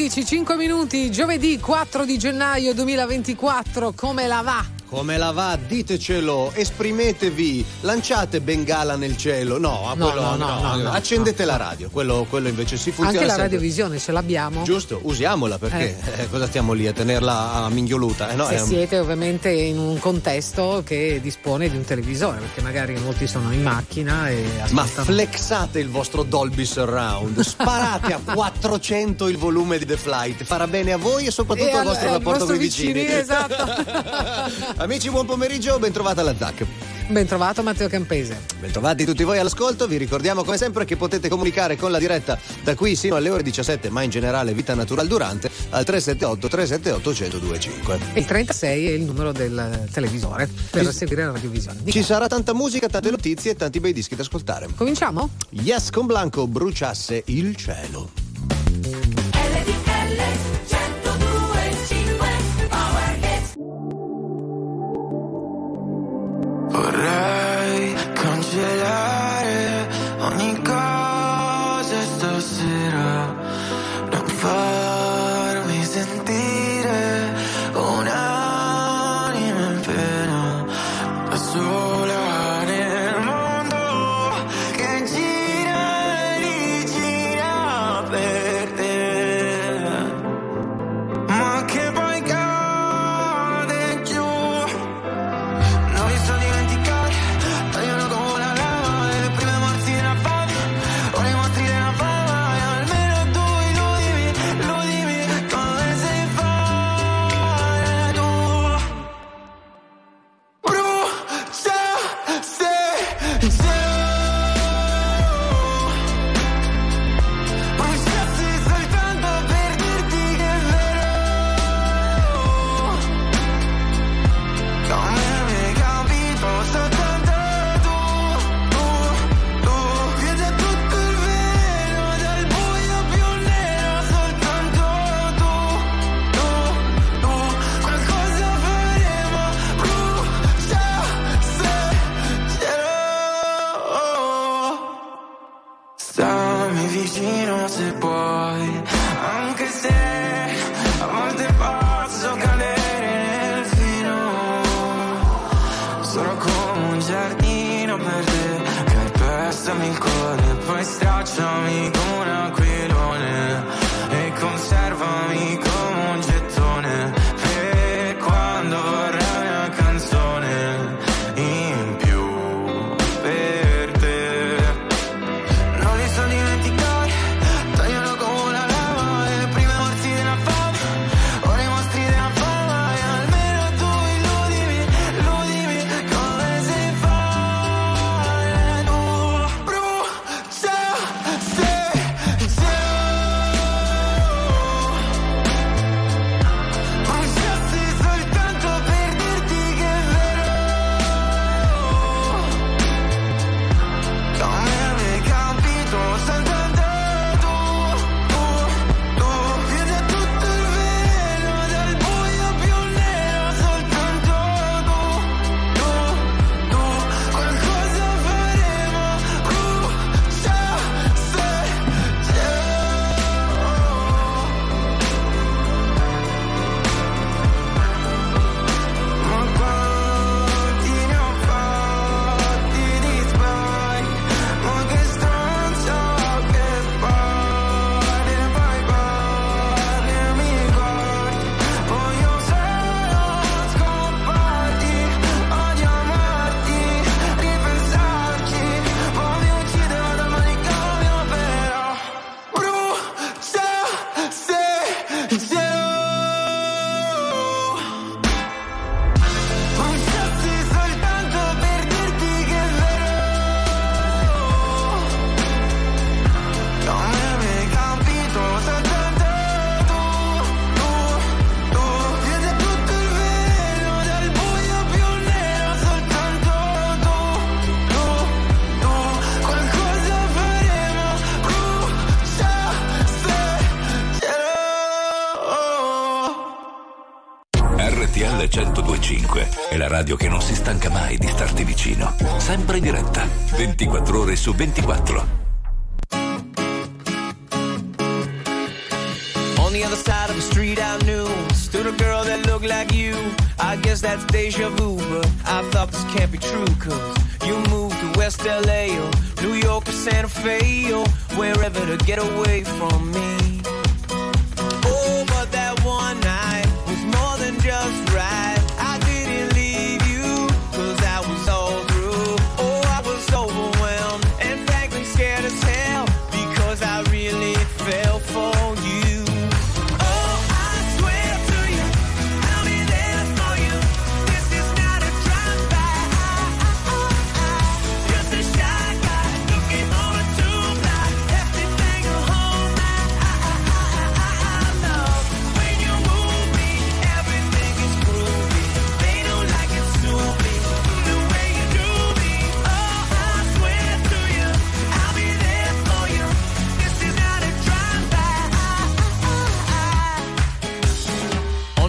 15, 5 minuti, giovedì 4 di gennaio 2024, come la va? Come la va? Ditecelo, esprimetevi, lanciate bengala nel cielo. No, No, quello, no, no, no, accendete la radio, quello, quello invece si funziona. Anche la sempre. radiovisione ce l'abbiamo? Giusto, usiamola perché eh, cosa stiamo lì a tenerla a minghioluta? Eh, Se è siete ovviamente in un contesto che dispone di un televisore, perché magari molti sono in macchina e Ma ascoltano. flexate il vostro Dolby Surround, sparate a 400 il volume di The Flight, farà bene a voi e soprattutto E al al- vostro rapporto con i vicini. vicini, esatto. Amici, buon pomeriggio, ben trovata all'attacco. Ben trovato Matteo Campese. Bentrovati tutti voi all'ascolto, vi ricordiamo come sempre che potete comunicare con la diretta da qui sino alle ore 17, ma in generale vita natural durante, al 378 378 1025. Il 36 è il numero del televisore per seguire la radiovisione. Ci sarà tanta musica, tante notizie e tanti bei dischi da ascoltare. Cominciamo? Yes con Blanco bruciasse il cielo. Vorrei cancellare ogni cosa 24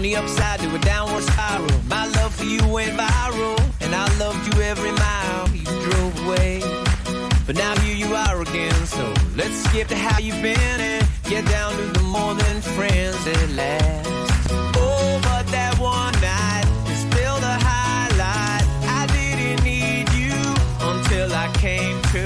On the upside to a downward spiral, my love for you went viral, and I loved you every mile you drove away. But now here you are again, so let's skip to how you've been and get down to the more than friends at last. Oh, but that one night is still the highlight. I didn't need you until I came to,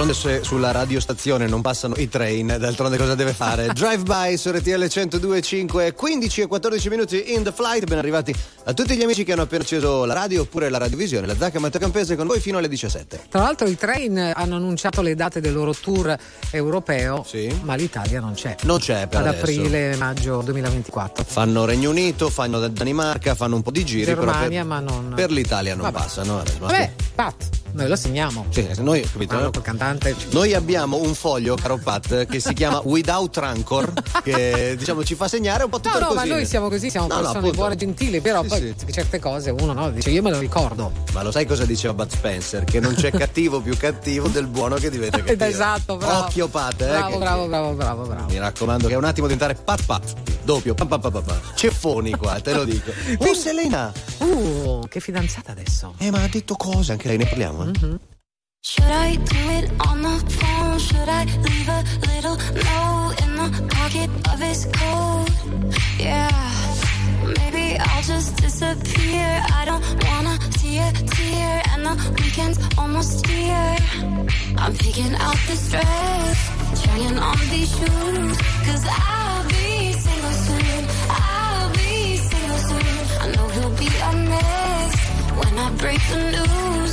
D'altronde se sulla radiostazione non passano i train, d'altronde cosa deve fare? Drive by su RTL 102.5, 15 e 14 minuti in the flight. Ben arrivati a tutti gli amici che hanno appena acceso la radio oppure la radiovisione. La Zacca Matteo Campese con voi fino alle 17. Tra l'altro i train hanno annunciato le date del loro tour europeo, Sì. ma l'Italia non c'è. Non c'è per Ad adesso. aprile, maggio 2024. Fanno Regno Unito, fanno Danimarca, fanno un po' di giri. Germania, per, ma non- Per l'Italia non Vabbè. passano. adesso. Vabbè, Pat, noi lo segniamo. Sì, noi, capito? Ah, col cantante. Noi abbiamo un foglio, caro Pat, che si chiama Without Rancor, che diciamo ci fa segnare un po' tutto No, no, ma noi siamo così, siamo No, no, persone appunto. buone gentili, però Sì, poi sì. certe cose uno no, dice io me lo ricordo. Ma lo sai cosa diceva Bud Spencer? Che non c'è cattivo più cattivo del buono che diventa cattivo. esatto, bravo. Occhio Pat, eh. Bravo, che- bravo, bravo, bravo, bravo. Mi raccomando che è un attimo di diventare pat pat, doppio, pam pam pam pam, pam. Ceffoni qua, te lo dico. Oh Selena! Uh, che fidanzata adesso. Eh, ma ha detto cosa? Anche lei ne parliamo? Eh? Mm-hmm. Should I do it on the phone? Should I leave a little note in the pocket of his coat? Yeah, maybe I'll just disappear. I don't wanna see a tear, and the weekend's almost here. I'm picking out this dress, trying on these shoes, cause I'll be single soon. I'll be single soon. I know he'll be a mess when I break the news,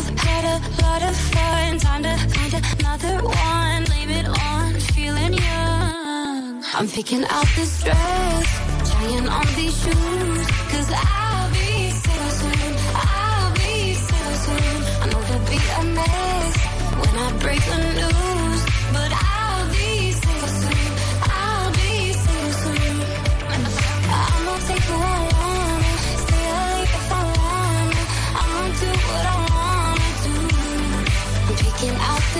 both had a lot of fun. Time to find another one. Blame it on feeling you. I'm picking out this dress, trying on these shoes, cause I'll be single soon, I'll be single soon. I know there'll be a mess when I break the news, but I'll be single soon, I'll be single soon. I'm gonna take I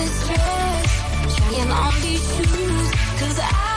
this dress, trying on these shoes, cause I'll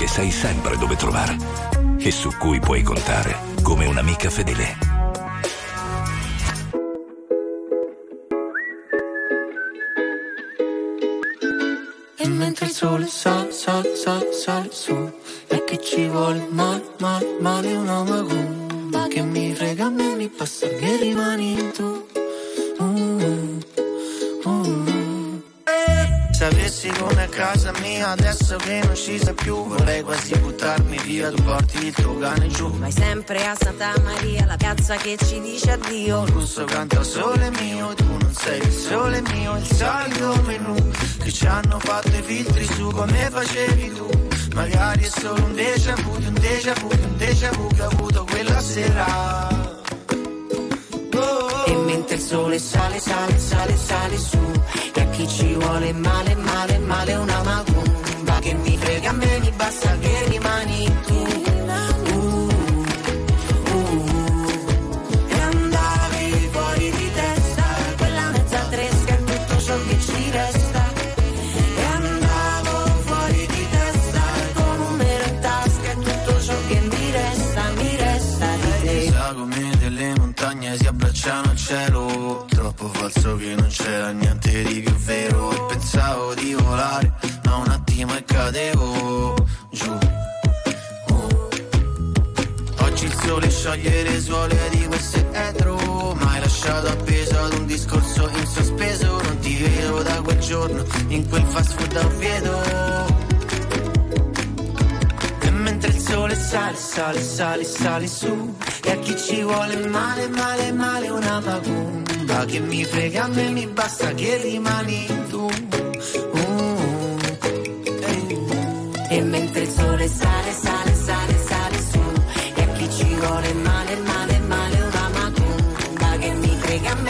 che sai sempre dove trovare e su cui puoi contare come un'amica fedele. E mentre il sole sale, sale, sale, sale su E che ci vuole male, male, male una macumba Che mi frega a me, mi passa che rimani tu casa mia adesso che non ci sei più Vorrei quasi buttarmi via, tu porti il tuo cane giù Vai sempre a Santa Maria, la piazza che ci dice addio. Il russo canta sole mio, tu non sei il sole mio, il solito menù che ci hanno fatto i filtri su come facevi tu. Magari è solo un déjà vu, un déjà vu, un déjà vu che ho avuto quella sera. E mentre il sole sale, sale, sale, sale su chi ci vuole male, male, male una macumba. Che mi frega a me, mi basta che rimani falso che non c'era niente di più vero. E pensavo di volare ma un attimo e cadevo giù. Oggi il sole scioglie le suole di questo etro. Ma hai lasciato appeso ad un discorso in sospeso. Non ti vedo da quel giorno in quel fast food a Oviedo sole sale, sale, sale, sale su. E a chi ci vuole male, male, male una macumba Che mi frega a me, mi basta che rimani tu. Uh, eh. E mentre il sole sale, sale, sale, sale su. E a chi ci vuole male, male, male una macumba Che mi frega a me,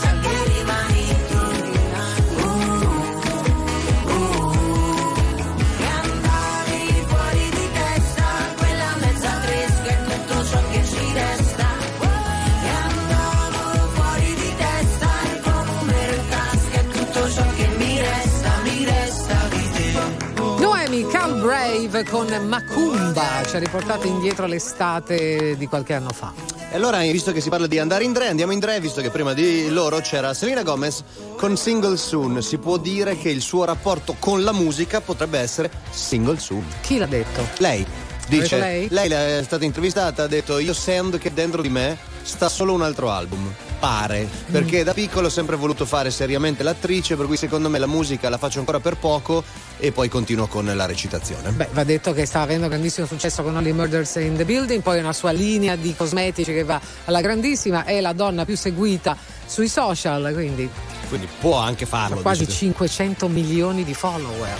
Con Macumba ci ha riportato indietro l'estate di qualche anno fa. E allora, visto che si parla di andare in Dre, andiamo in Dre, visto che prima di loro c'era Selena Gomez con Single Soon. Si può dire che il suo rapporto con la musica potrebbe essere Single Soon. Chi l'ha detto? Lei dice, lei? lei è stata intervistata, ha detto io sento che dentro di me sta solo un altro album. Pare, perché da piccolo ho sempre voluto fare seriamente l'attrice, per cui secondo me la musica la faccio ancora per poco e poi continuo con la recitazione. Beh, va detto che sta avendo grandissimo successo con Only Murders in the Building, poi una sua linea di cosmetici che va alla grandissima, è la donna più seguita sui social, quindi Quindi può anche farlo. ha quasi dice. 500 milioni di follower.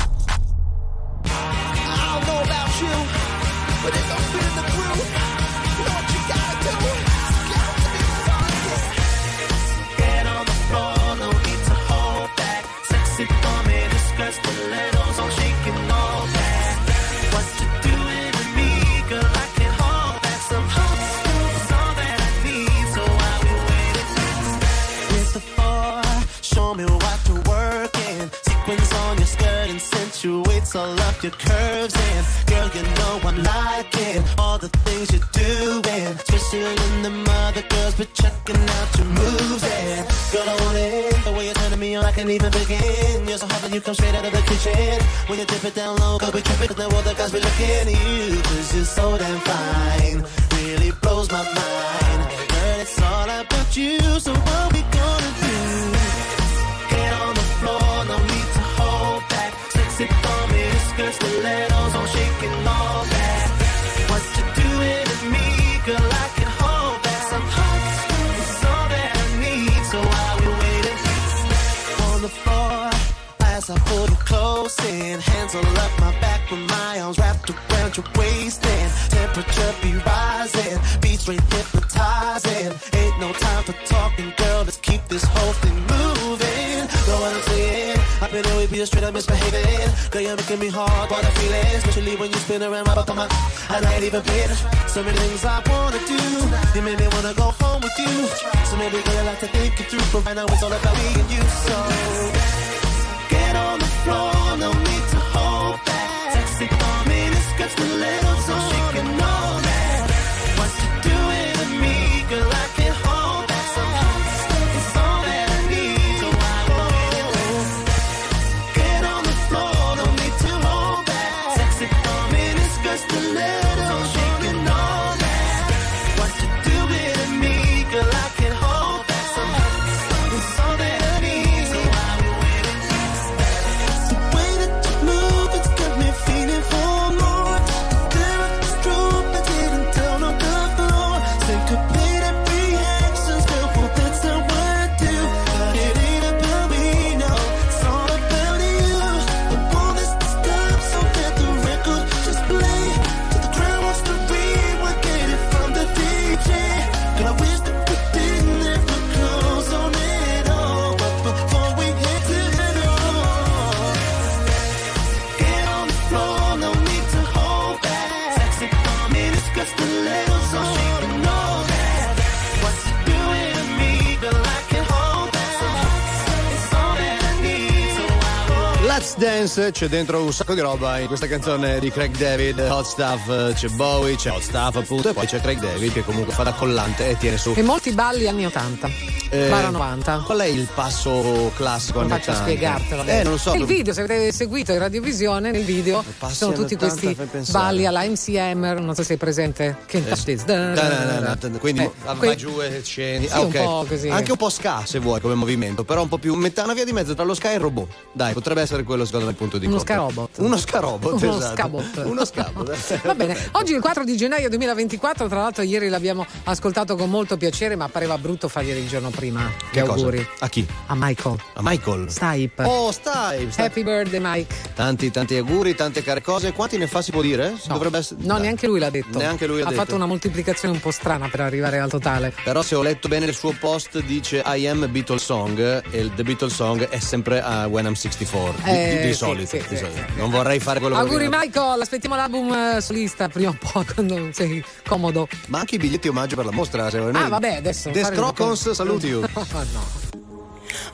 Dance, c'è dentro un sacco di roba in questa canzone di Craig David, Hot Stuff, eh, c'è Bowie, c'è Hot Stuff appunto e poi c'è Craig David che comunque fa da collante e tiene su. E molti balli anni 80. Eh, Bara 90. Qual è il passo classico Non anni faccio 80? spiegartelo. Eh, non lo so. Nel video, se avete seguito in radiovisione, nel video ci sono anni tutti 80, questi balli alla MC Hammer, non so se è presente. Che Eh. Quindi Eh, va que- giù e scendi. Sì, Ah, un ok. po' così. Anche un po' ska se vuoi come movimento, però un po' più metà una via di mezzo tra lo ska e il robot. Dai, potrebbe essere quello secondo me il punto di Uno coppia. ska-robot. Uno ska-robot, Uno esatto. scabot. Uno scabot. Va bene, oggi il 4 di gennaio 2024, tra l'altro ieri l'abbiamo ascoltato con molto piacere, ma pareva brutto farglielo il giorno prima. Gli Che cosa? auguri A chi? a Michael. A Michael. Stipe. Oh, stai, stai. Happy birthday Mike. Tanti, tanti auguri, tante care cose. Quanti ne fa si può dire? No, Dovrebbe essere... no, neanche lui l'ha detto. Neanche lui l'ha ha detto. fatto una moltiplicazione un po' strana per arrivare al totale. Però se ho letto bene il suo post dice I am Beatles song e il The Beatles song è sempre a When I'm 64 di, Eh, di- di sì, solito, sì, di sì, solito. sì. non vorrei fare quello che Auguri. Michael, aspettiamo l'album eh, solista prima o poi quando sei comodo. ma anche i biglietti omaggio per la mostra se Ah, vabbè, adesso. The Scrocons saluti you Oh, no.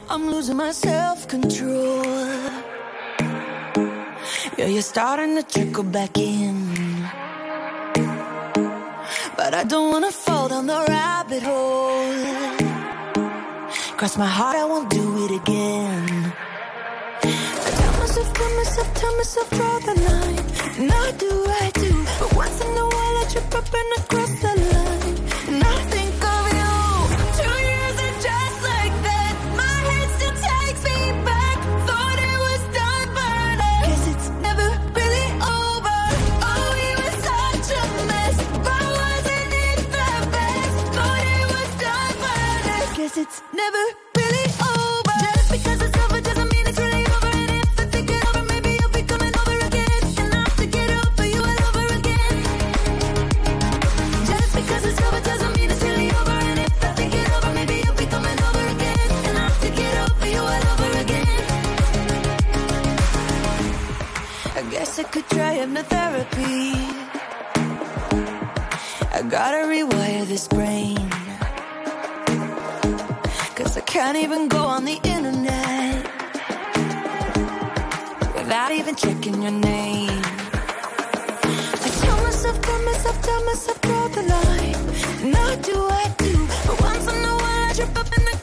I'm losing my self control. Yeah, you're starting to trickle back in. But I don't wanna fall down the rabbit hole. Cross my heart, I won't do it again. Myself, tell myself, draw the line. And I do, I do. But once in a while, I trip up and I cross the line. And I think of you. Two years and just like that. My head still takes me back. Thought it was done, but I guess it's never really over. Oh, we were such a mess. But wasn't it the best? Thought it was done, but I guess it's never guess I could try hypnotherapy. I gotta rewire this brain. Cause I can't even go on the internet without even checking your name. I tell myself, tell myself, tell myself, draw the line. I do, I do. But once in a while, I trip up and I cross the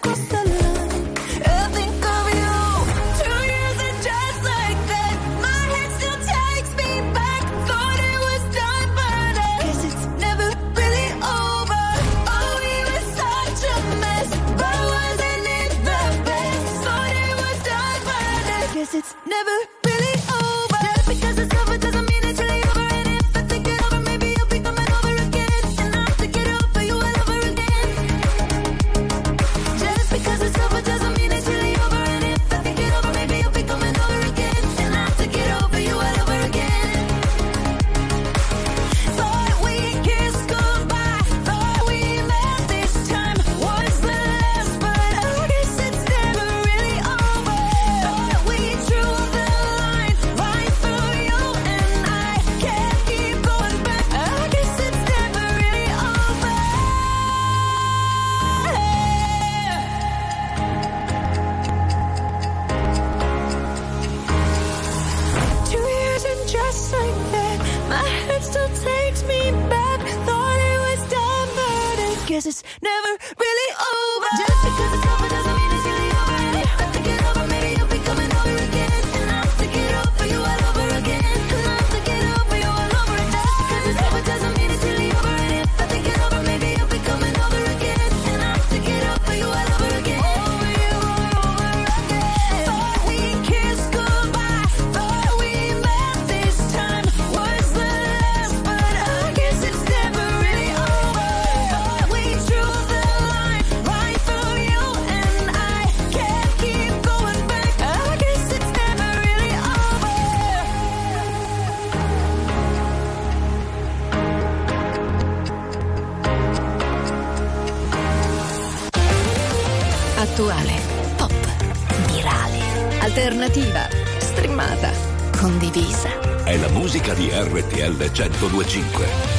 RTL 1025.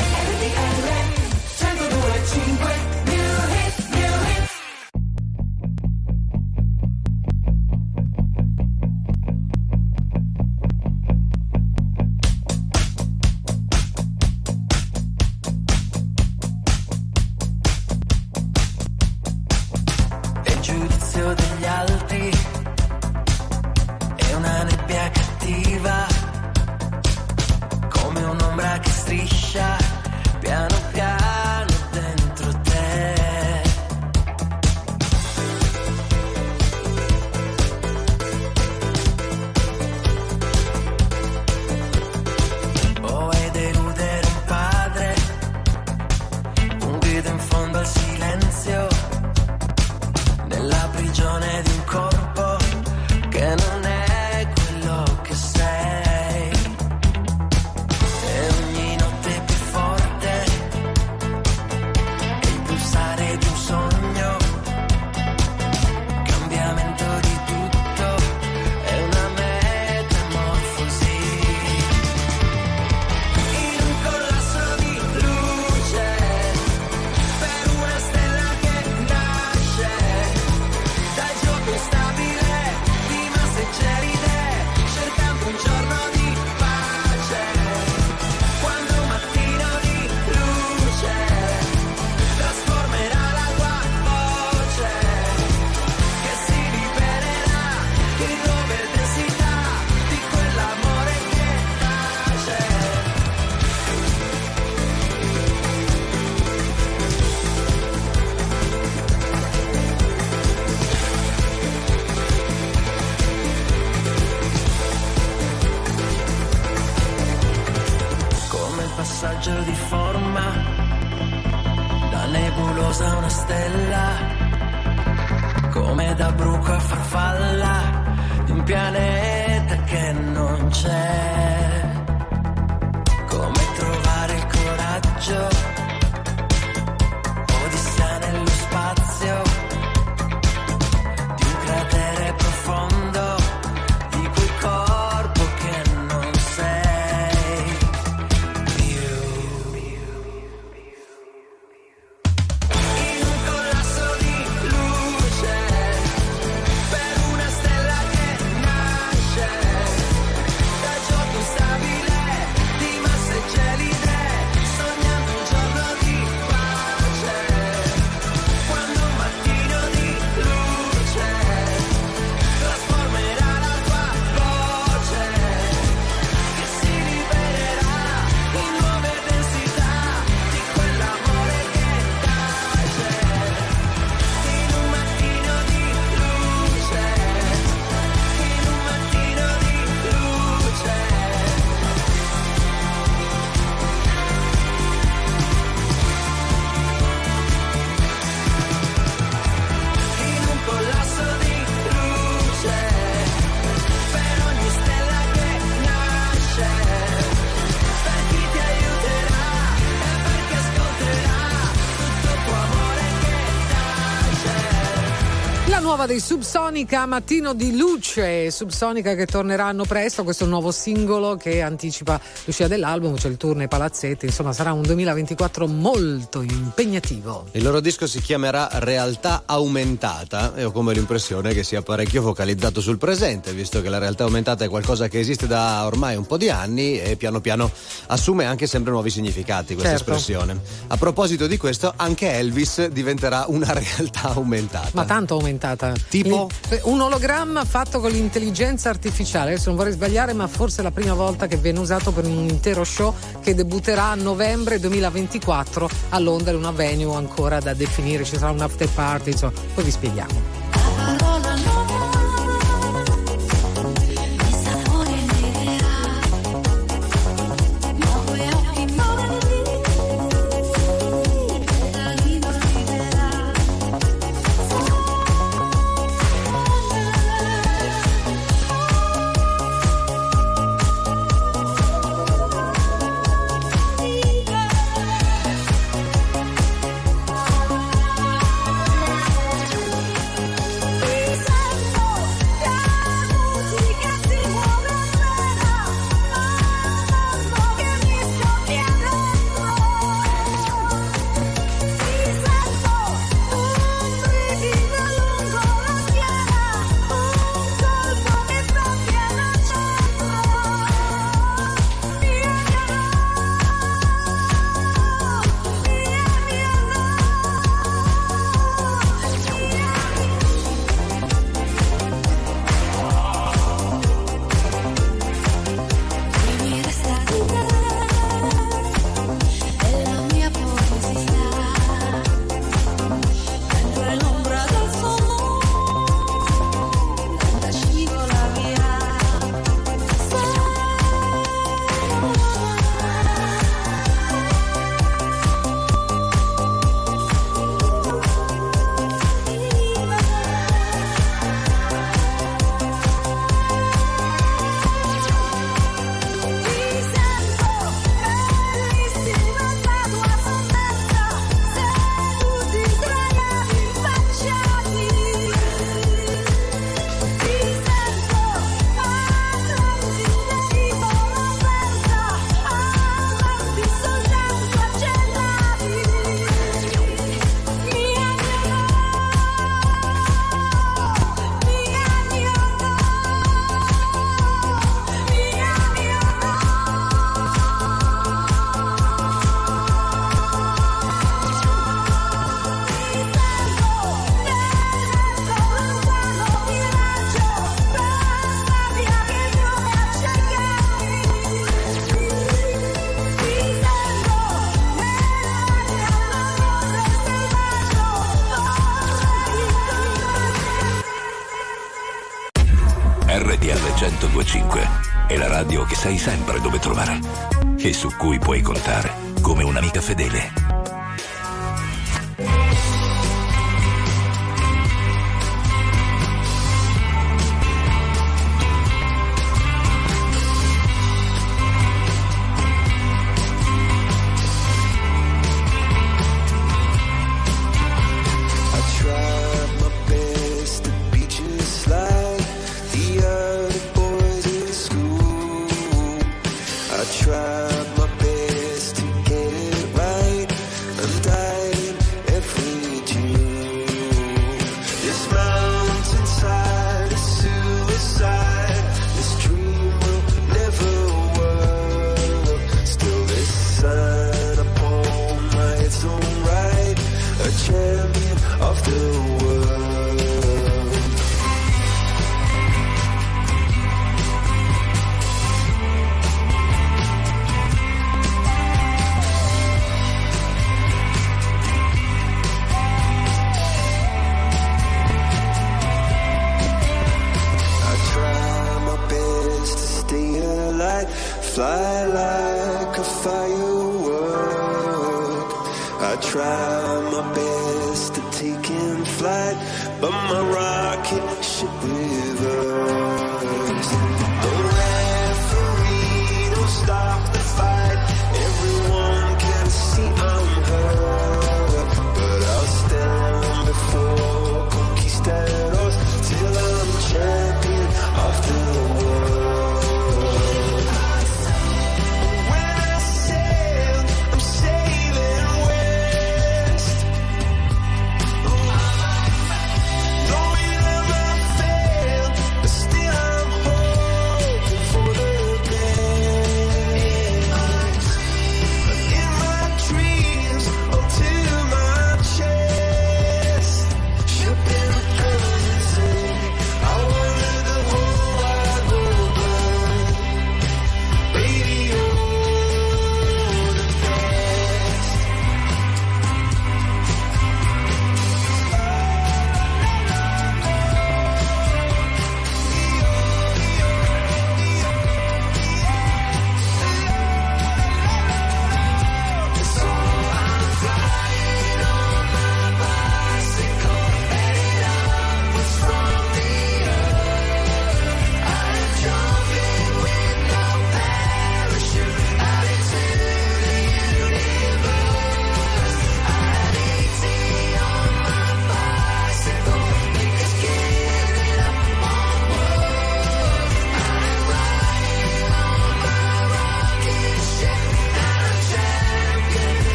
Nuova dei Subsonica Mattino di Luce, Subsonica che torneranno presto, questo nuovo singolo che anticipa l'uscita dell'album, c'è il tour nei palazzetti, insomma sarà un 2024 molto impegnativo. Il loro disco si chiamerà Realtà Aumentata e ho come l'impressione che sia parecchio focalizzato sul presente, visto che la realtà aumentata è qualcosa che esiste da ormai un po' di anni e piano piano assume anche sempre nuovi significati questa Certo. espressione. A proposito di questo, anche Elvis diventerà una realtà aumentata. Ma tanto aumentata. Tipo? Un ologramma fatto con l'intelligenza artificiale. Adesso non vorrei sbagliare, ma forse è la prima volta che viene usato per un intero show che debutterà a novembre 2024 a Londra, in una venue ancora da definire. Ci sarà un after party, insomma, poi vi spieghiamo.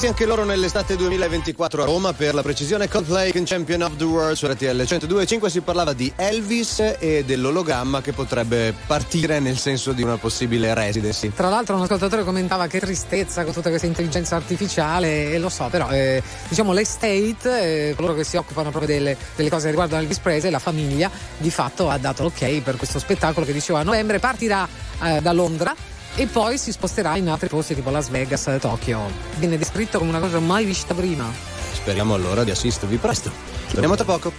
Attesi anche loro nell'estate 2024 a Roma per la precisione Coldplay in Champion of the World su RTL 102.5 si parlava di Elvis e dell'ologramma che potrebbe partire nel senso di una possibile residency. Tra l'altro un ascoltatore commentava che tristezza con tutta questa intelligenza artificiale e lo so, però eh, diciamo l'estate, eh, coloro che si occupano proprio delle, delle cose che riguardano Elvis Presley, la famiglia di fatto ha dato l'ok per questo spettacolo che diceva a novembre partirà eh, da Londra e poi si sposterà in altri posti tipo Las Vegas, Tokyo. Viene descritto come una cosa mai vista prima. Speriamo allora di assistervi presto. Torniamo tra poco.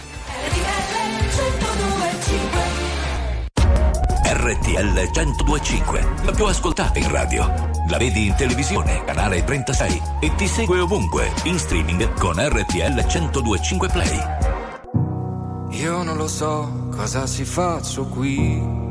RTL 1025, la più ascoltata in radio. La vedi in televisione, canale 36 e ti segue ovunque, in streaming con RTL 1025 Play. Io non lo so cosa si faccio qui.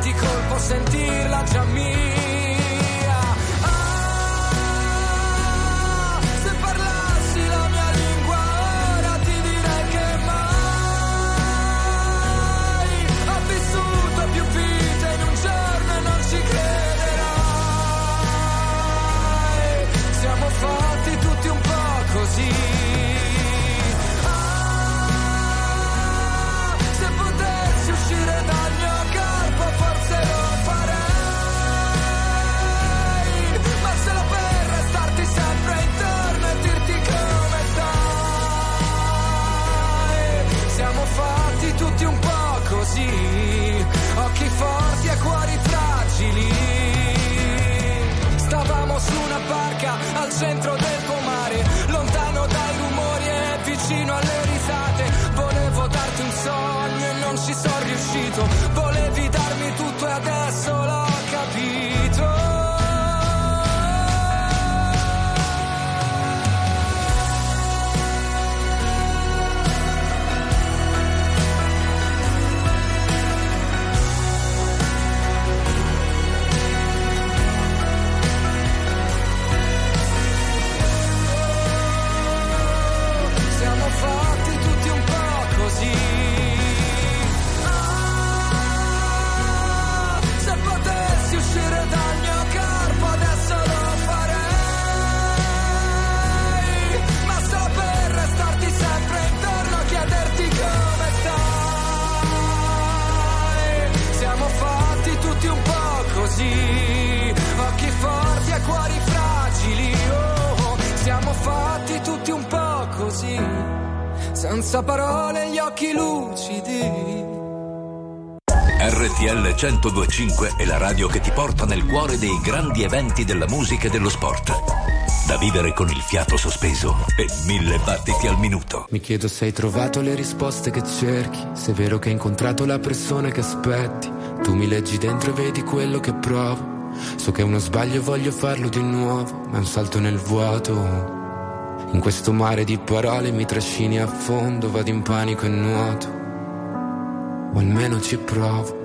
di colpo sentirla già mia. Centro del 1025 è la radio che ti porta nel cuore dei grandi eventi della musica e dello sport. Da vivere con il fiato sospeso e mille battiti al minuto. Mi chiedo se hai trovato le risposte che cerchi, se è vero che hai incontrato la persona che aspetti. Tu mi leggi dentro e vedi quello che provo. So che è uno sbaglio e voglio farlo di nuovo, ma è un salto nel vuoto. In questo mare di parole mi trascini a fondo, vado in panico e nuoto. O almeno ci provo.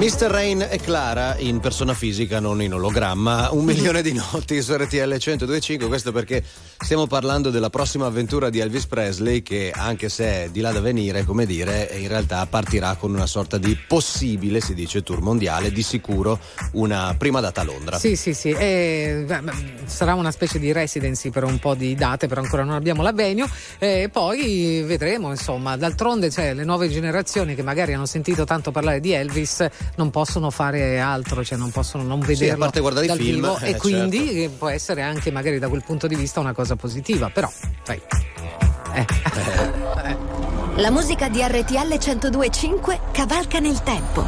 Mr. Rain e Clara in persona fisica, non in ologramma. Un milione di notti su RTL 1025. Questo perché stiamo parlando della prossima avventura di Elvis Presley, che anche se è di là da venire, come dire, in realtà partirà con una sorta di possibile, si dice, tour mondiale. Di sicuro una prima data a Londra. Sì, sì, sì. E, beh, sarà una specie di residency per un po' di date, però ancora non abbiamo la venue. E poi vedremo, insomma. D'altronde c'è le nuove generazioni che magari hanno sentito tanto parlare di Elvis, non possono fare altro, cioè non possono non vederlo a parte guardare i film, vivo. eh, e quindi certo. eh, può essere anche magari da quel punto di vista una cosa positiva. Però, sai. Eh. La musica di RTL 1025 cavalca nel tempo.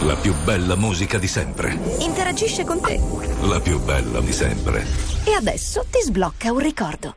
La più bella musica di sempre. Interagisce con te. La più bella di sempre. E adesso ti sblocca un ricordo.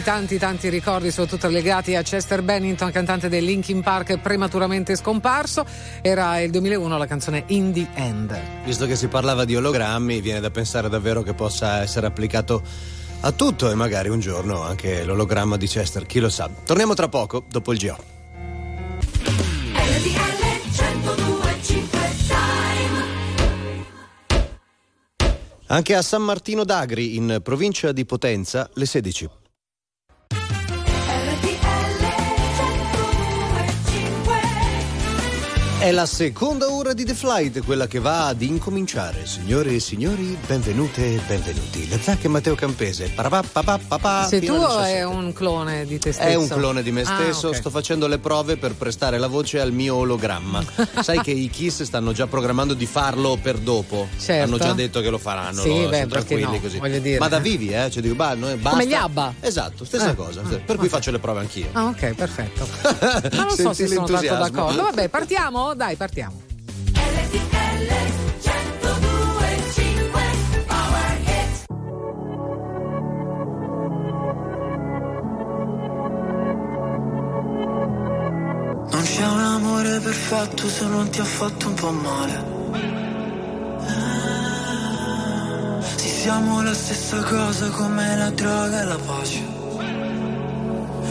tanti, tanti, tanti ricordi, soprattutto legati a Chester Bennington, cantante dei Linkin Park, prematuramente scomparso. Era il 2001 la canzone In the End. Visto che si parlava di ologrammi, viene da pensare davvero che possa essere applicato a tutto e magari un giorno anche l'ologramma di Chester, chi lo sa. Torniamo tra poco, dopo il GO. Anche a San Martino d'Agri, in provincia di Potenza, le 16. È la seconda ora di The Flight, quella che va ad incominciare. Signore e signori, benvenute e benvenuti. Le zacche Matteo Campese. Parapapapapapa, Sei tu fino alle o 17. è un clone di te stesso? È un clone di me Ah, stesso, ok. sto facendo le prove per prestare la voce al mio ologramma. Sai che i Kiss stanno già programmando di farlo per dopo. Certo. Hanno già detto che lo faranno. Sì, lo- beh, tranquilli no, così. dire. Ma da vivi, eh? Cioè dico, bah, noi basta. Come gli ABBA. Esatto, stessa Eh, cosa. eh, per cui ok. faccio le prove anch'io. Ah, ok, perfetto. Ma non so se sono tanto d'accordo. Vabbè, partiamo? Dai, partiamo. Non c'è un amore perfetto se non ti ha fatto un po' male. Sì, siamo la stessa cosa come la droga e la pace.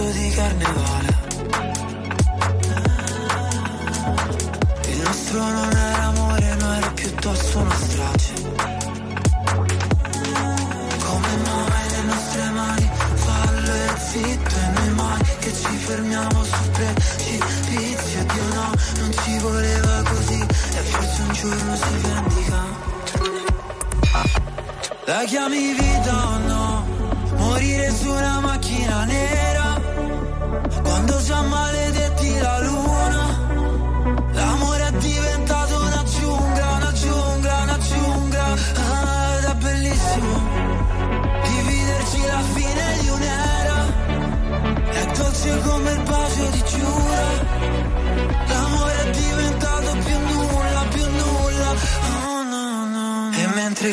scherzo di carnevale. Il nostro non era amore, no era piuttosto una strage. Come mai le nostre mani fallo e zitto e noi mai che ci fermiamo sul precipizio Dio no, non ci voleva così. E forse un giorno si vendica. La chiami vita o no? Morire su una macchina nera dolce come il bacio di Giura. L'amore è diventato più nulla, più nulla. Oh no, no E mentre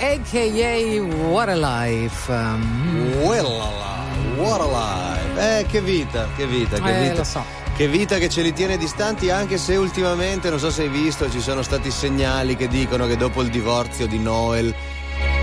a.k.a. What a Life. Well, what a life. Eh, che vita, che vita, che Eh, vita. lo so. Che vita che ce li tiene distanti, anche se ultimamente, non so se hai visto, ci sono stati segnali che dicono che dopo il divorzio di Noel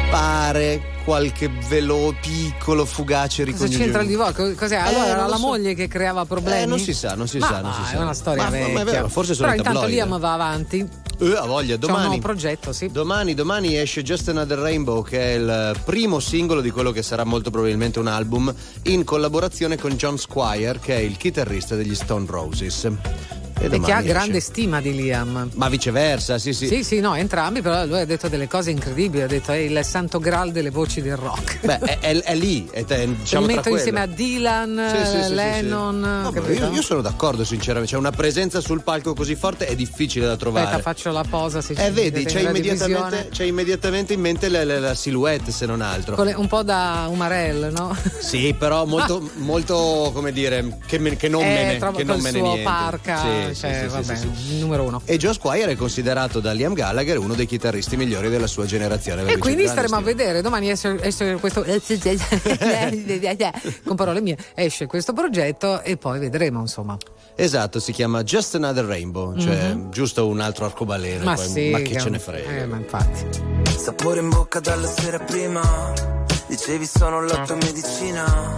pare qualche velo piccolo, fugace Cosa ricongiungimento. c'entra il divorzio? Cos'è? Eh, Allora non era la so. moglie che creava problemi? Eh, non si sa, non si Ma sa, non va, si sa. È una storia Ma- ma- vecchia. ma è vero, forse sono Però intanto. Liam va avanti. Eh, ha voglia, C'è un domani. nuovo progetto, sì. Domani, domani esce Just Another Rainbow, che è il primo singolo di quello che sarà molto probabilmente un album, in collaborazione con John Squire, che è il chitarrista degli Stone Roses. E, E che ha esce. grande stima di Liam. Ma viceversa, sì, sì. Sì, sì, no, entrambi, però lui ha detto delle cose incredibili, ha detto è il santo graal delle voci del rock. Beh, è, è- è lì, è, è, diciamo tra metto insieme a. Dylan, Sì, sì, sì, sì. Lennon, No, io, io sono d'accordo, sinceramente. C'è una presenza sul palco così forte, è difficile da trovare. Aspetta, faccio la posa. Se Eh, vedi, c'è immediatamente, c'è immediatamente in mente la, la- la silhouette, se non altro. Le- un po' da Umarell, no? Sì, però molto, molto come dire, che, me- che non Eh, me ne, che non me ne niente. parca, Sì, sì, cioè, sì, vabbè, sì, numero uno. E Joe Squire è considerato da Liam Gallagher uno dei chitarristi migliori della sua generazione. E quindi staremo a vedere. Domani esce, esce questo. con parole mie, esce questo progetto e poi vedremo, insomma. Esatto, si chiama Just Another Rainbow, cioè Mhm. giusto un altro arcobaleno. Ma poi- sì, ma che che- ce ne frega. Eh, ma infatti. Sapore in bocca dalla sera prima Dicevi sono la tua medicina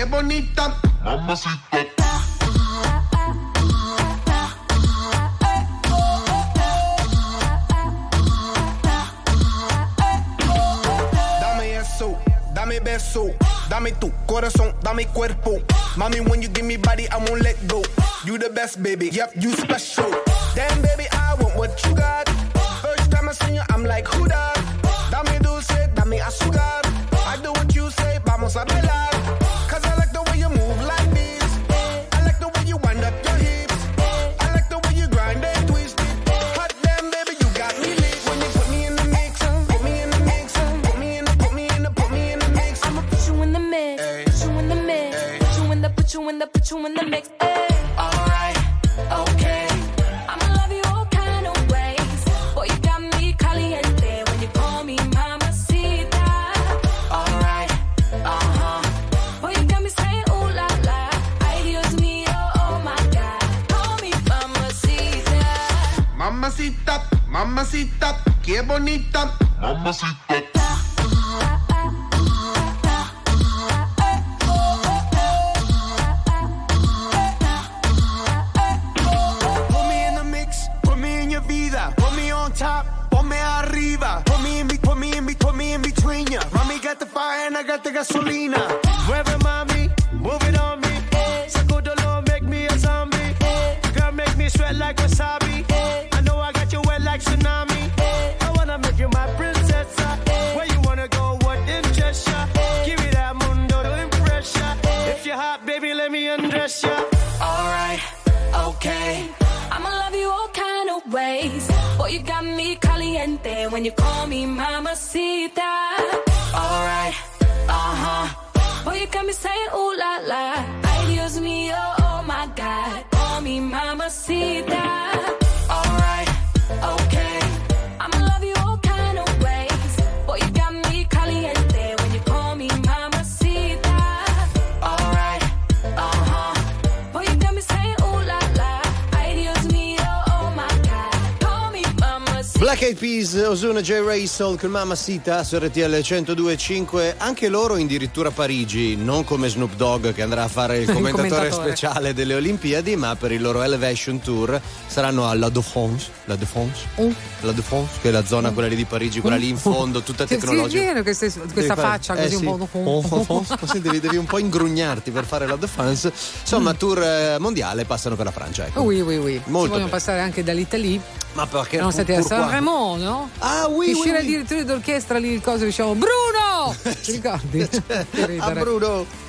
qué bonita. Mamacita. Dame eso, dame beso, dame tu corazón, dame cuerpo. Mommy, when you give me body, I won't let go. You the best, baby. Yep, you special. Soul con Mamma Sita su RTL 102.5 anche loro addirittura Parigi non come Snoop Dogg che andrà a fare il commentatore, il commentatore, speciale delle Olimpiadi ma per il loro Elevation Tour saranno alla Défense la Défense oh la Défense, che è la zona quella lì di Parigi, quella lì in mm. fondo, tutta tecnologica. Sì, è vero che sei, questa devi faccia fare, così eh, sì. un po'. sì, devi, devi, un po' ingrugnarti per fare la Défense. Insomma, mm. tour eh, mondiale passano per la Francia. Ecco. Oui, oui, oui. Molto vogliono bene. passare anche dall'Italia. Ma perché? Non siete a Sanremo, no? Ah, oui. Uscire oui, il direttore d'orchestra lì il coso diciamo Bruno! Ti ricordi? a Bruno!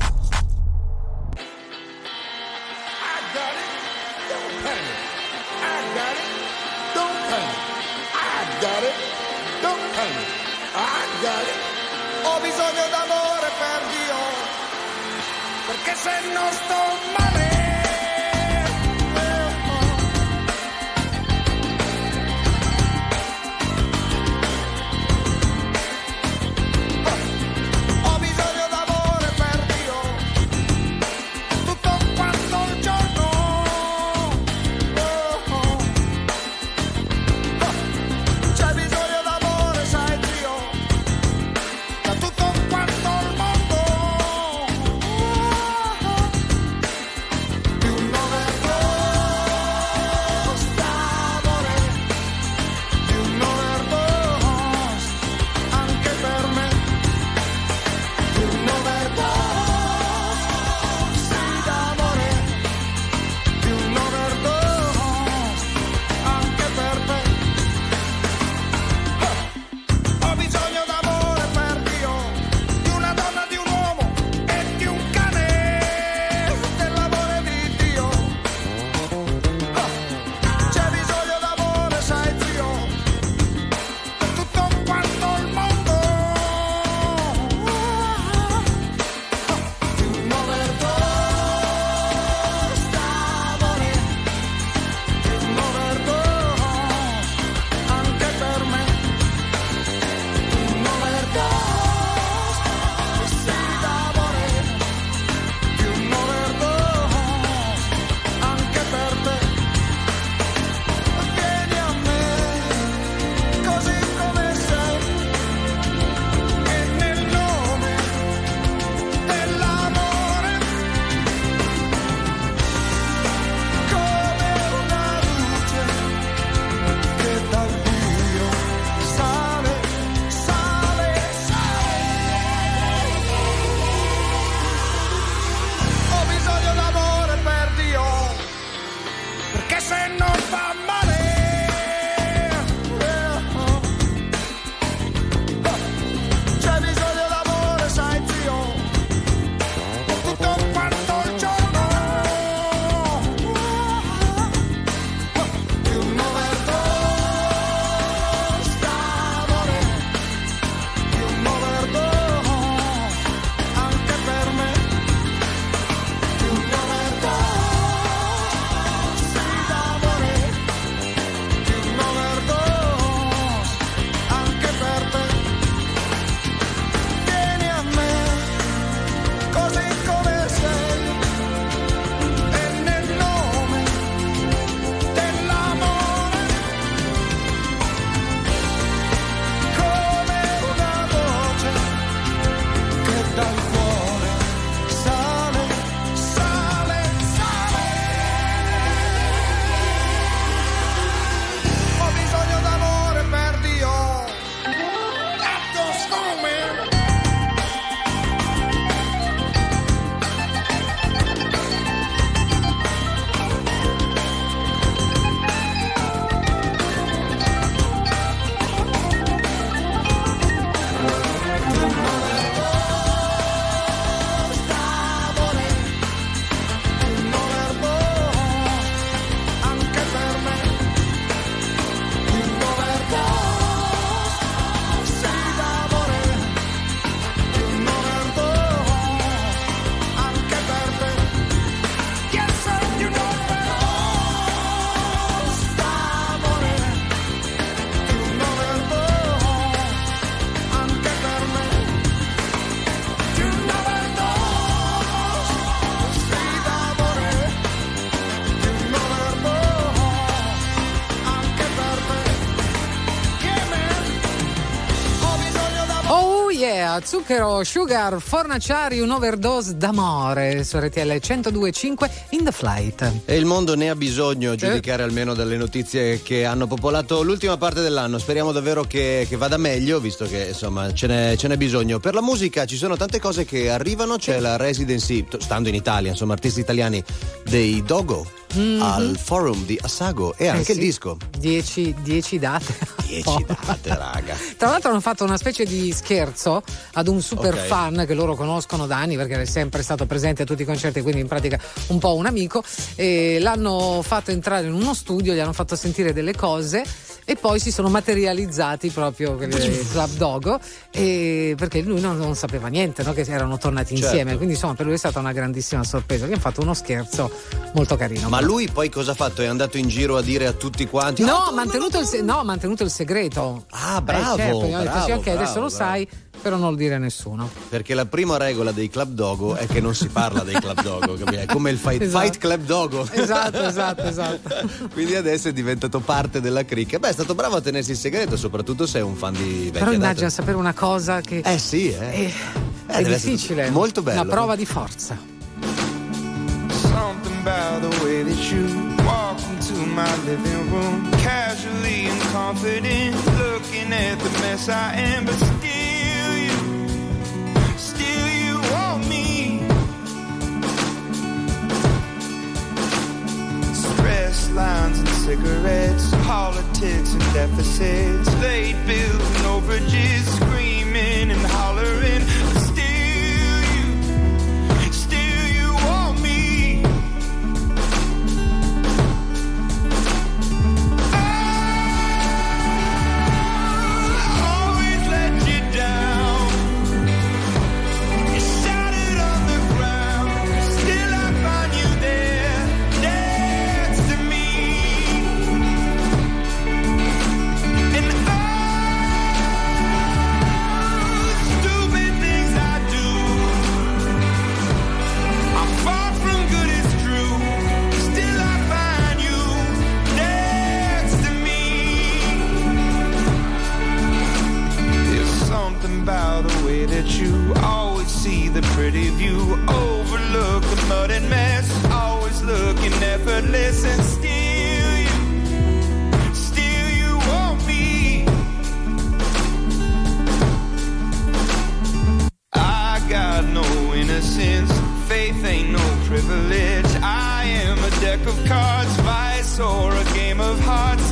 Zucchero, Sugar, Fornaciari, un overdose d'amore su RTL 102.5 in The Flight. E il mondo ne ha bisogno, a eh. giudicare eh. almeno dalle notizie che hanno popolato l'ultima parte dell'anno. Speriamo davvero che, che vada meglio, visto che insomma ce n'è, ce n'è, bisogno. Per la musica ci sono tante cose che arrivano, c'è la residency, stando in Italia, insomma artisti italiani dei Dogo. Mm-hmm. Al forum di Asago e eh anche eh sì. il disco. 10 date. 10 date, raga. Tra l'altro hanno fatto una specie di scherzo ad un super Ok. fan che loro conoscono da anni perché è sempre stato presente a tutti i concerti, quindi in pratica un po' un amico. E l'hanno fatto entrare in uno studio, gli hanno fatto sentire delle cose e poi si sono materializzati proprio il Club Dogo e perché lui non, non sapeva niente, no? che erano tornati Certo. insieme. Quindi insomma per lui è stata una grandissima sorpresa. Gli hanno fatto uno scherzo molto carino. Ma lui poi cosa ha fatto? È andato in giro a dire a tutti quanti? No, "Ah, ha mantenuto, no, mantenuto il segreto. Ah, bravo, Eh, certo, hanno detto, sì, bravo, ok, adesso bravo, lo bravo. sai, però non lo dire a nessuno. Perché la prima regola dei Club Dogo è che non si parla dei Club Dogo, capito? È come il Fight, Esatto. Fight Club Dogo. Esatto, esatto, esatto. Quindi adesso è diventato parte della cricca. Beh, è stato bravo a tenersi il segreto, soprattutto se è un fan di vecchia Però immagina sapere una cosa che Eh sì, eh. è, è deve essere difficile. molto bello. Una prova di forza. Something about the way that you walk into my living room, casually and confident, looking at the mess I am, but lines and cigarettes, politics and deficits, late bills and overages, screaming and hollering, the pretty view, overlook the mud and mess, always looking effortless, and still you, still you want me. I got no innocence. Faith ain't no privilege. I am a deck of cards, vice or a game of hearts,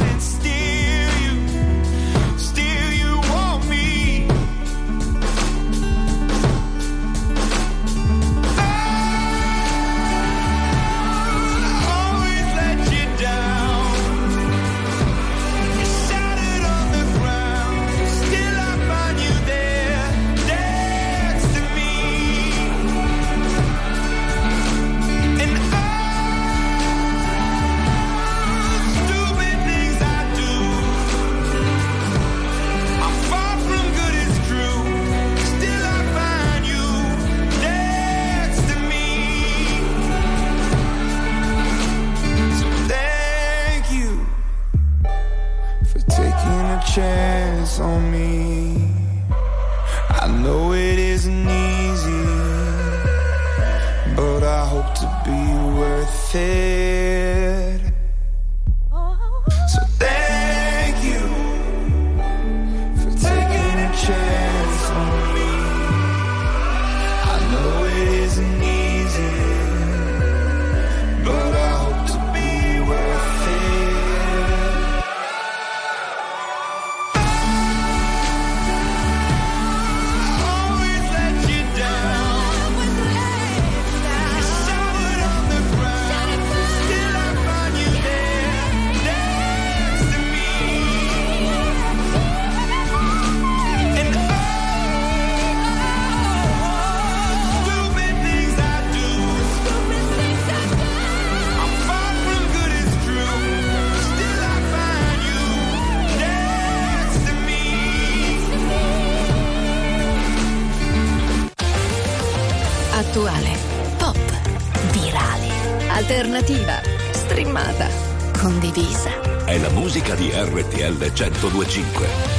1025.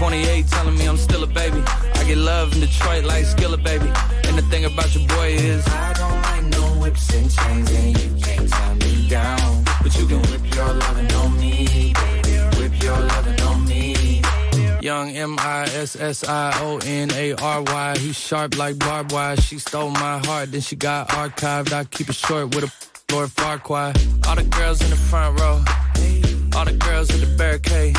She 28, telling me I'm still a baby. I get love in Detroit like Skilla, baby. And the thing about your boy is I don't like no whips and chains, and you can't tie me down. But you can whip your lovin' on me, baby. Whip your lovin' on me. Young M I S S I O N A R Y. He's sharp like barbed wire. She stole my heart, then she got archived. I keep it short with a Lord Farquhar. All the girls in the front row. All the girls at the barricade.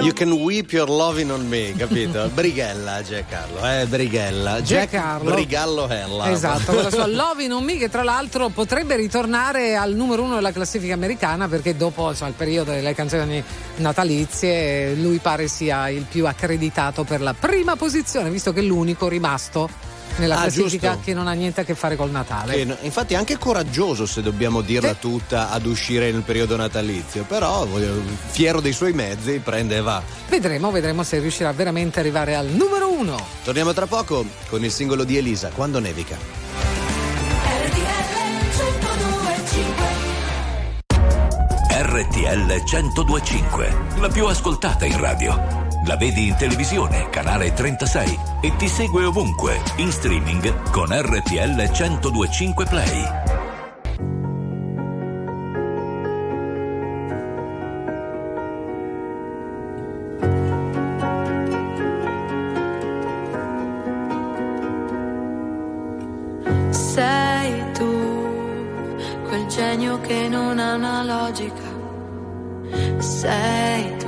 You can whip your loving on me, capito? Brighella Giancarlo, eh, Brighella. Giancarlo. Brigallo Hella. Esatto, con la sua Lovin' on Me che tra l'altro potrebbe ritornare al numero uno della classifica americana perché dopo insomma, il periodo delle canzoni natalizie lui pare sia il più accreditato per la prima posizione visto che è l'unico rimasto nella Ah, classifica giusto. che non ha niente a che fare col Natale. Che, infatti è anche coraggioso se dobbiamo dirla tutta ad uscire nel periodo natalizio, però voglio- fiero dei suoi mezzi prende e va. Vedremo, vedremo se riuscirà veramente ad arrivare al numero uno. Torniamo tra poco con il singolo di Elisa, Quando nevica. RTL 1025, la più ascoltata in radio. La vedi in televisione, canale 36 e ti segue ovunque, in streaming con RTL 1025 Play. Sei tu quel genio che non ha una logica. Sei tu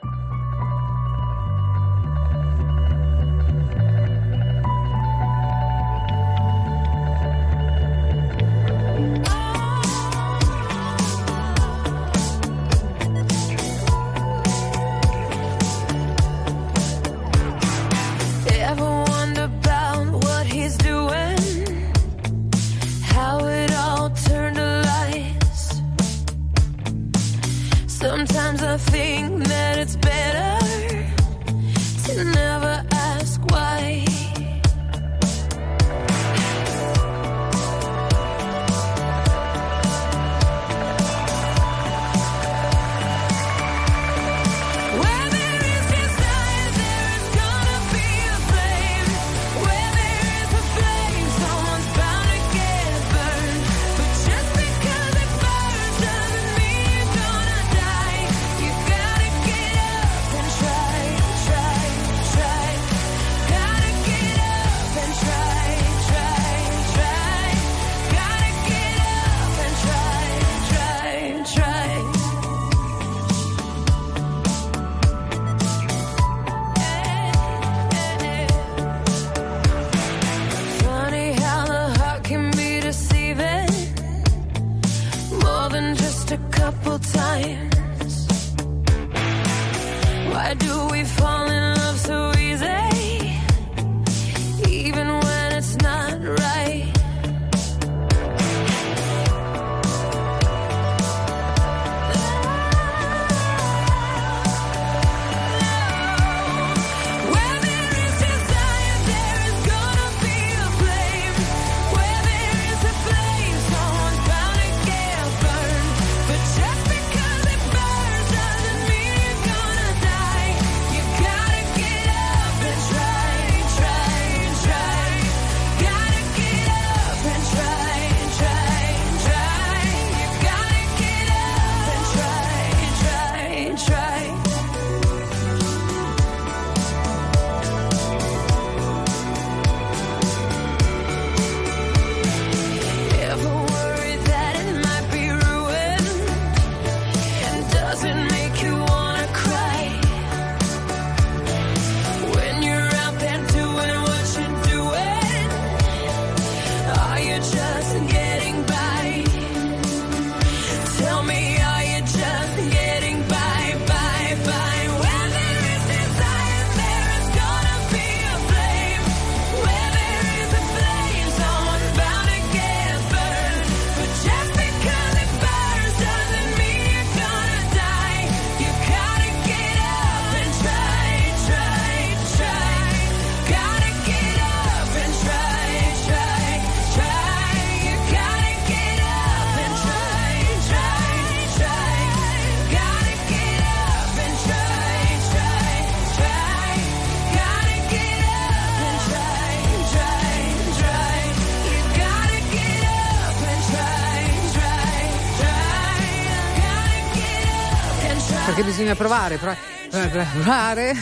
Bisogna provare, provare, provare.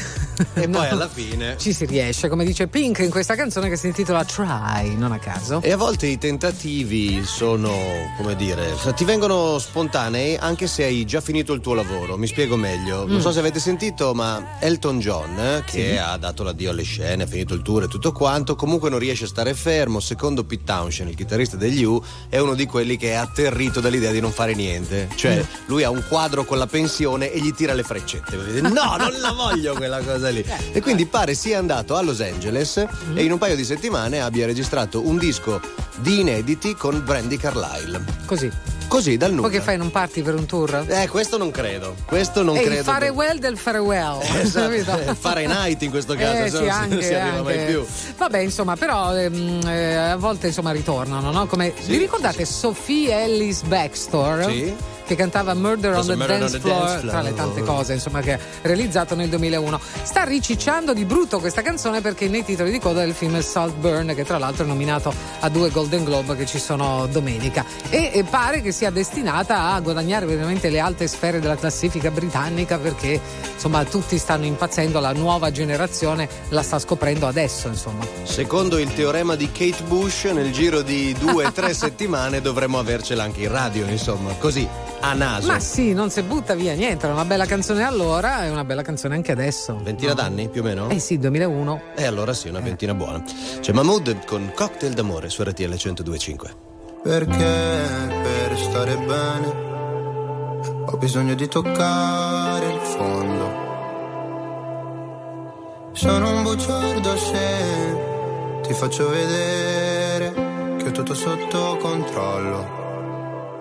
E No. poi alla fine. Ci si riesce, come dice Pink in questa canzone che si intitola Try, non a caso. E a volte i tentativi sono, come dire, ti vengono spontanei anche se hai già finito il tuo lavoro. Mi spiego meglio. Non Mm. so se avete sentito, ma Elton John, eh, che Sì. ha dato l'addio alle scene, ha finito il tour e tutto quanto, comunque non riesce a stare fermo. Secondo Pete Townshend, il chitarrista degli U, è uno di quelli che è atterrito dall'idea di non fare niente. Cioè, Mm. lui ha un quadro con la pensione e gli tira le freccette. No, non la voglio quella cosa lì. E quindi pare sia andato a Los Angeles e in un paio di settimane abbia registrato un disco di inediti con Brandy Carlile. Così. Così dal nulla. Poi che fai, non parti per un tour? Eh, questo non credo. Questo non e credo. il farewell del farewell. Esatto, capito? Fahrenheit in questo caso, Eh, se sì, no anche, non si arriva anche. mai più. Vabbè, insomma, però ehm, eh, a volte insomma ritornano, no? Come vi ricordate Sophie Ellis Baxter? Sì. Che cantava Murder on the, Murder dance, on the floor, Dance Floor. tra le tante cose insomma, che ha realizzato nel 2001. Sta ricicciando di brutto questa canzone perché nei titoli di coda del film Saltburn, che tra l'altro è nominato a due Golden Globe che ci sono domenica. E, e pare che sia destinata a guadagnare veramente le alte sfere della classifica britannica perché insomma tutti stanno impazzendo, la nuova generazione la sta scoprendo adesso insomma. Secondo il teorema di Kate Bush, nel giro di due o tre settimane dovremmo avercela anche in radio, insomma, così a naso. Ma sì, non si butta via niente, era una bella canzone allora e una bella canzone anche adesso. Ventina d'anni più o meno? Eh sì, 2001. E allora sì, una ventina buona. C'è Mahmood con Cocktail d'amore su RTL 1025. Perché per stare bene ho bisogno di toccare il fondo. Sono un bugiardo se ti faccio vedere che ho tutto sotto controllo.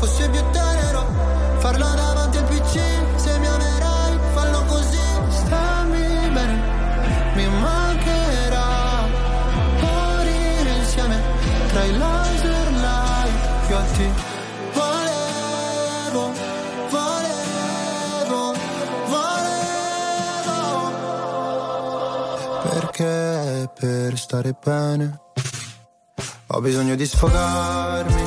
Fosse più tenero farlo davanti al PC. Se mi amerai, fallo così, stammi bene, mi mancherà morire insieme tra i laser light più alti. Volevo, volevo, volevo. Perché per stare bene ho bisogno di sfogarmi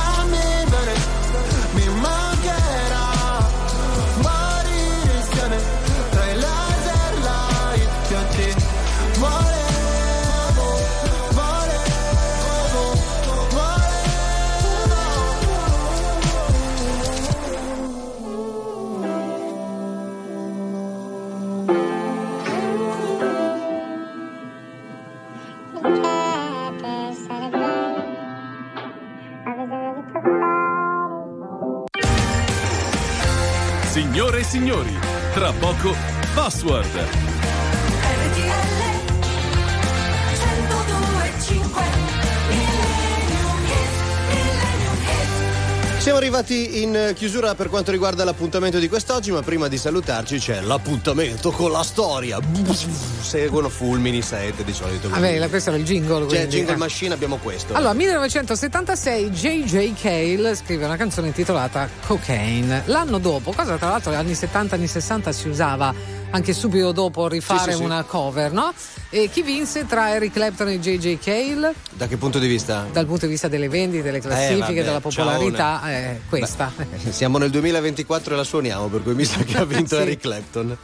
signori, tra poco Password. Siamo arrivati in chiusura per quanto riguarda l'appuntamento di quest'oggi, ma prima di salutarci c'è l'appuntamento con la storia. Seguono fulmini, sette di solito. Vabbè, la- questo era il jingle. Cioè, quindi, Jingle eh. Machine abbiamo questo. Allora, 1976 J.J. Cale scrive una canzone intitolata Cocaine. L'anno dopo, cosa tra l'altro negli anni 70 anni 60 si usava anche subito dopo rifare Sì, sì, una cover, no? E chi vinse tra Eric Clapton e J.J. Cale? Da che punto di vista? Dal punto di vista delle vendite, delle classifiche, Eh, vabbè, della popolarità, è questa. Siamo nel 2024 e la suoniamo, per cui mi sa che ha vinto. Eric Clapton.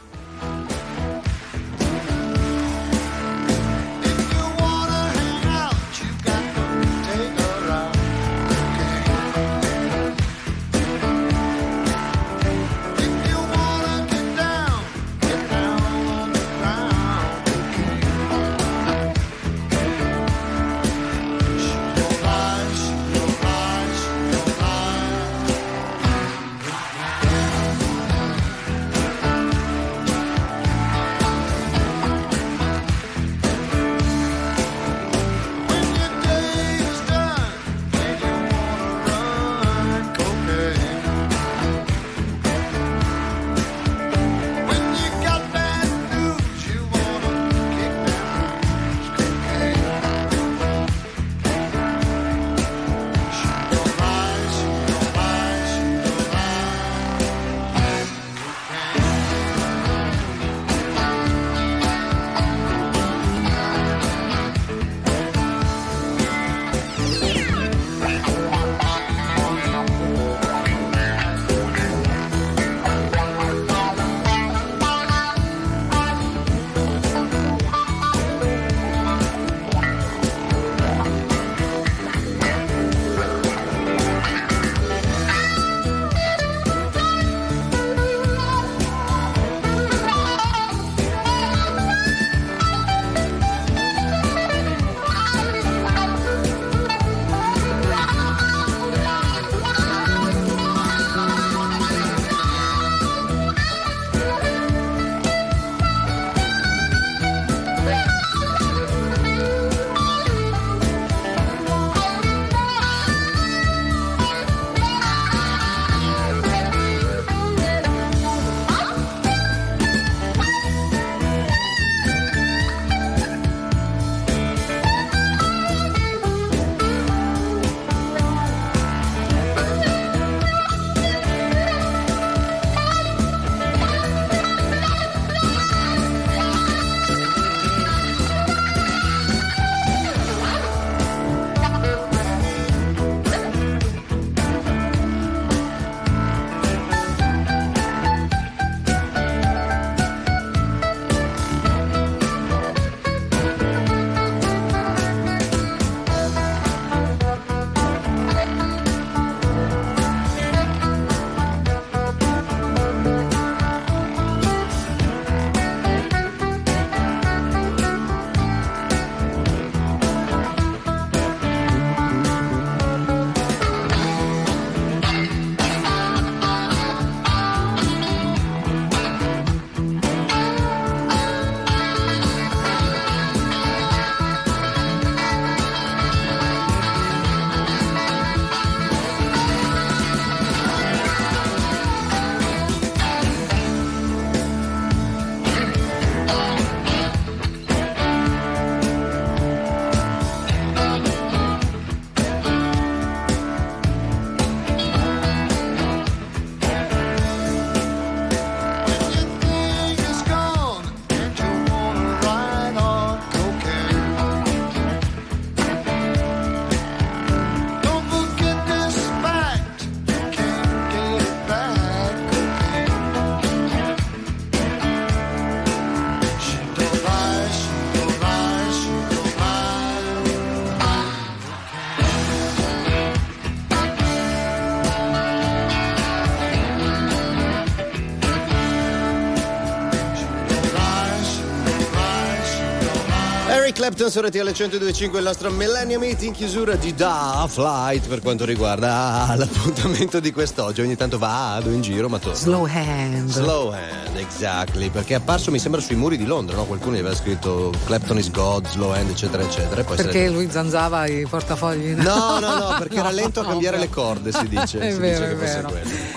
Clapton su RTL 1025 il nostro Millennium Meet in chiusura di Da Flight per quanto riguarda l'appuntamento di quest'oggi. Ogni tanto vado in giro, ma torno. Slow hand. Slow hand, exactly. Perché è apparso, mi sembra, sui muri di Londra, no? Qualcuno gli aveva scritto Clapton is God, slow hand, eccetera, eccetera. Perché se- lui zanzava i portafogli? No, no, no, perché era lento a cambiare le corde, si dice. È si vero, dice è vero.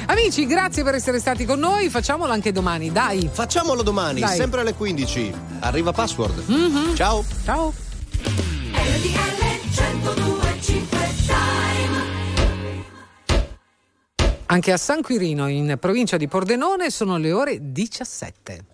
Amici, grazie per essere stati con noi. Facciamolo anche domani, dai. Facciamolo domani, Dai. sempre alle 15. Arriva password. Mhm. Ciao. Ciao. Anche a San Quirino, in provincia di Pordenone, sono le ore 17.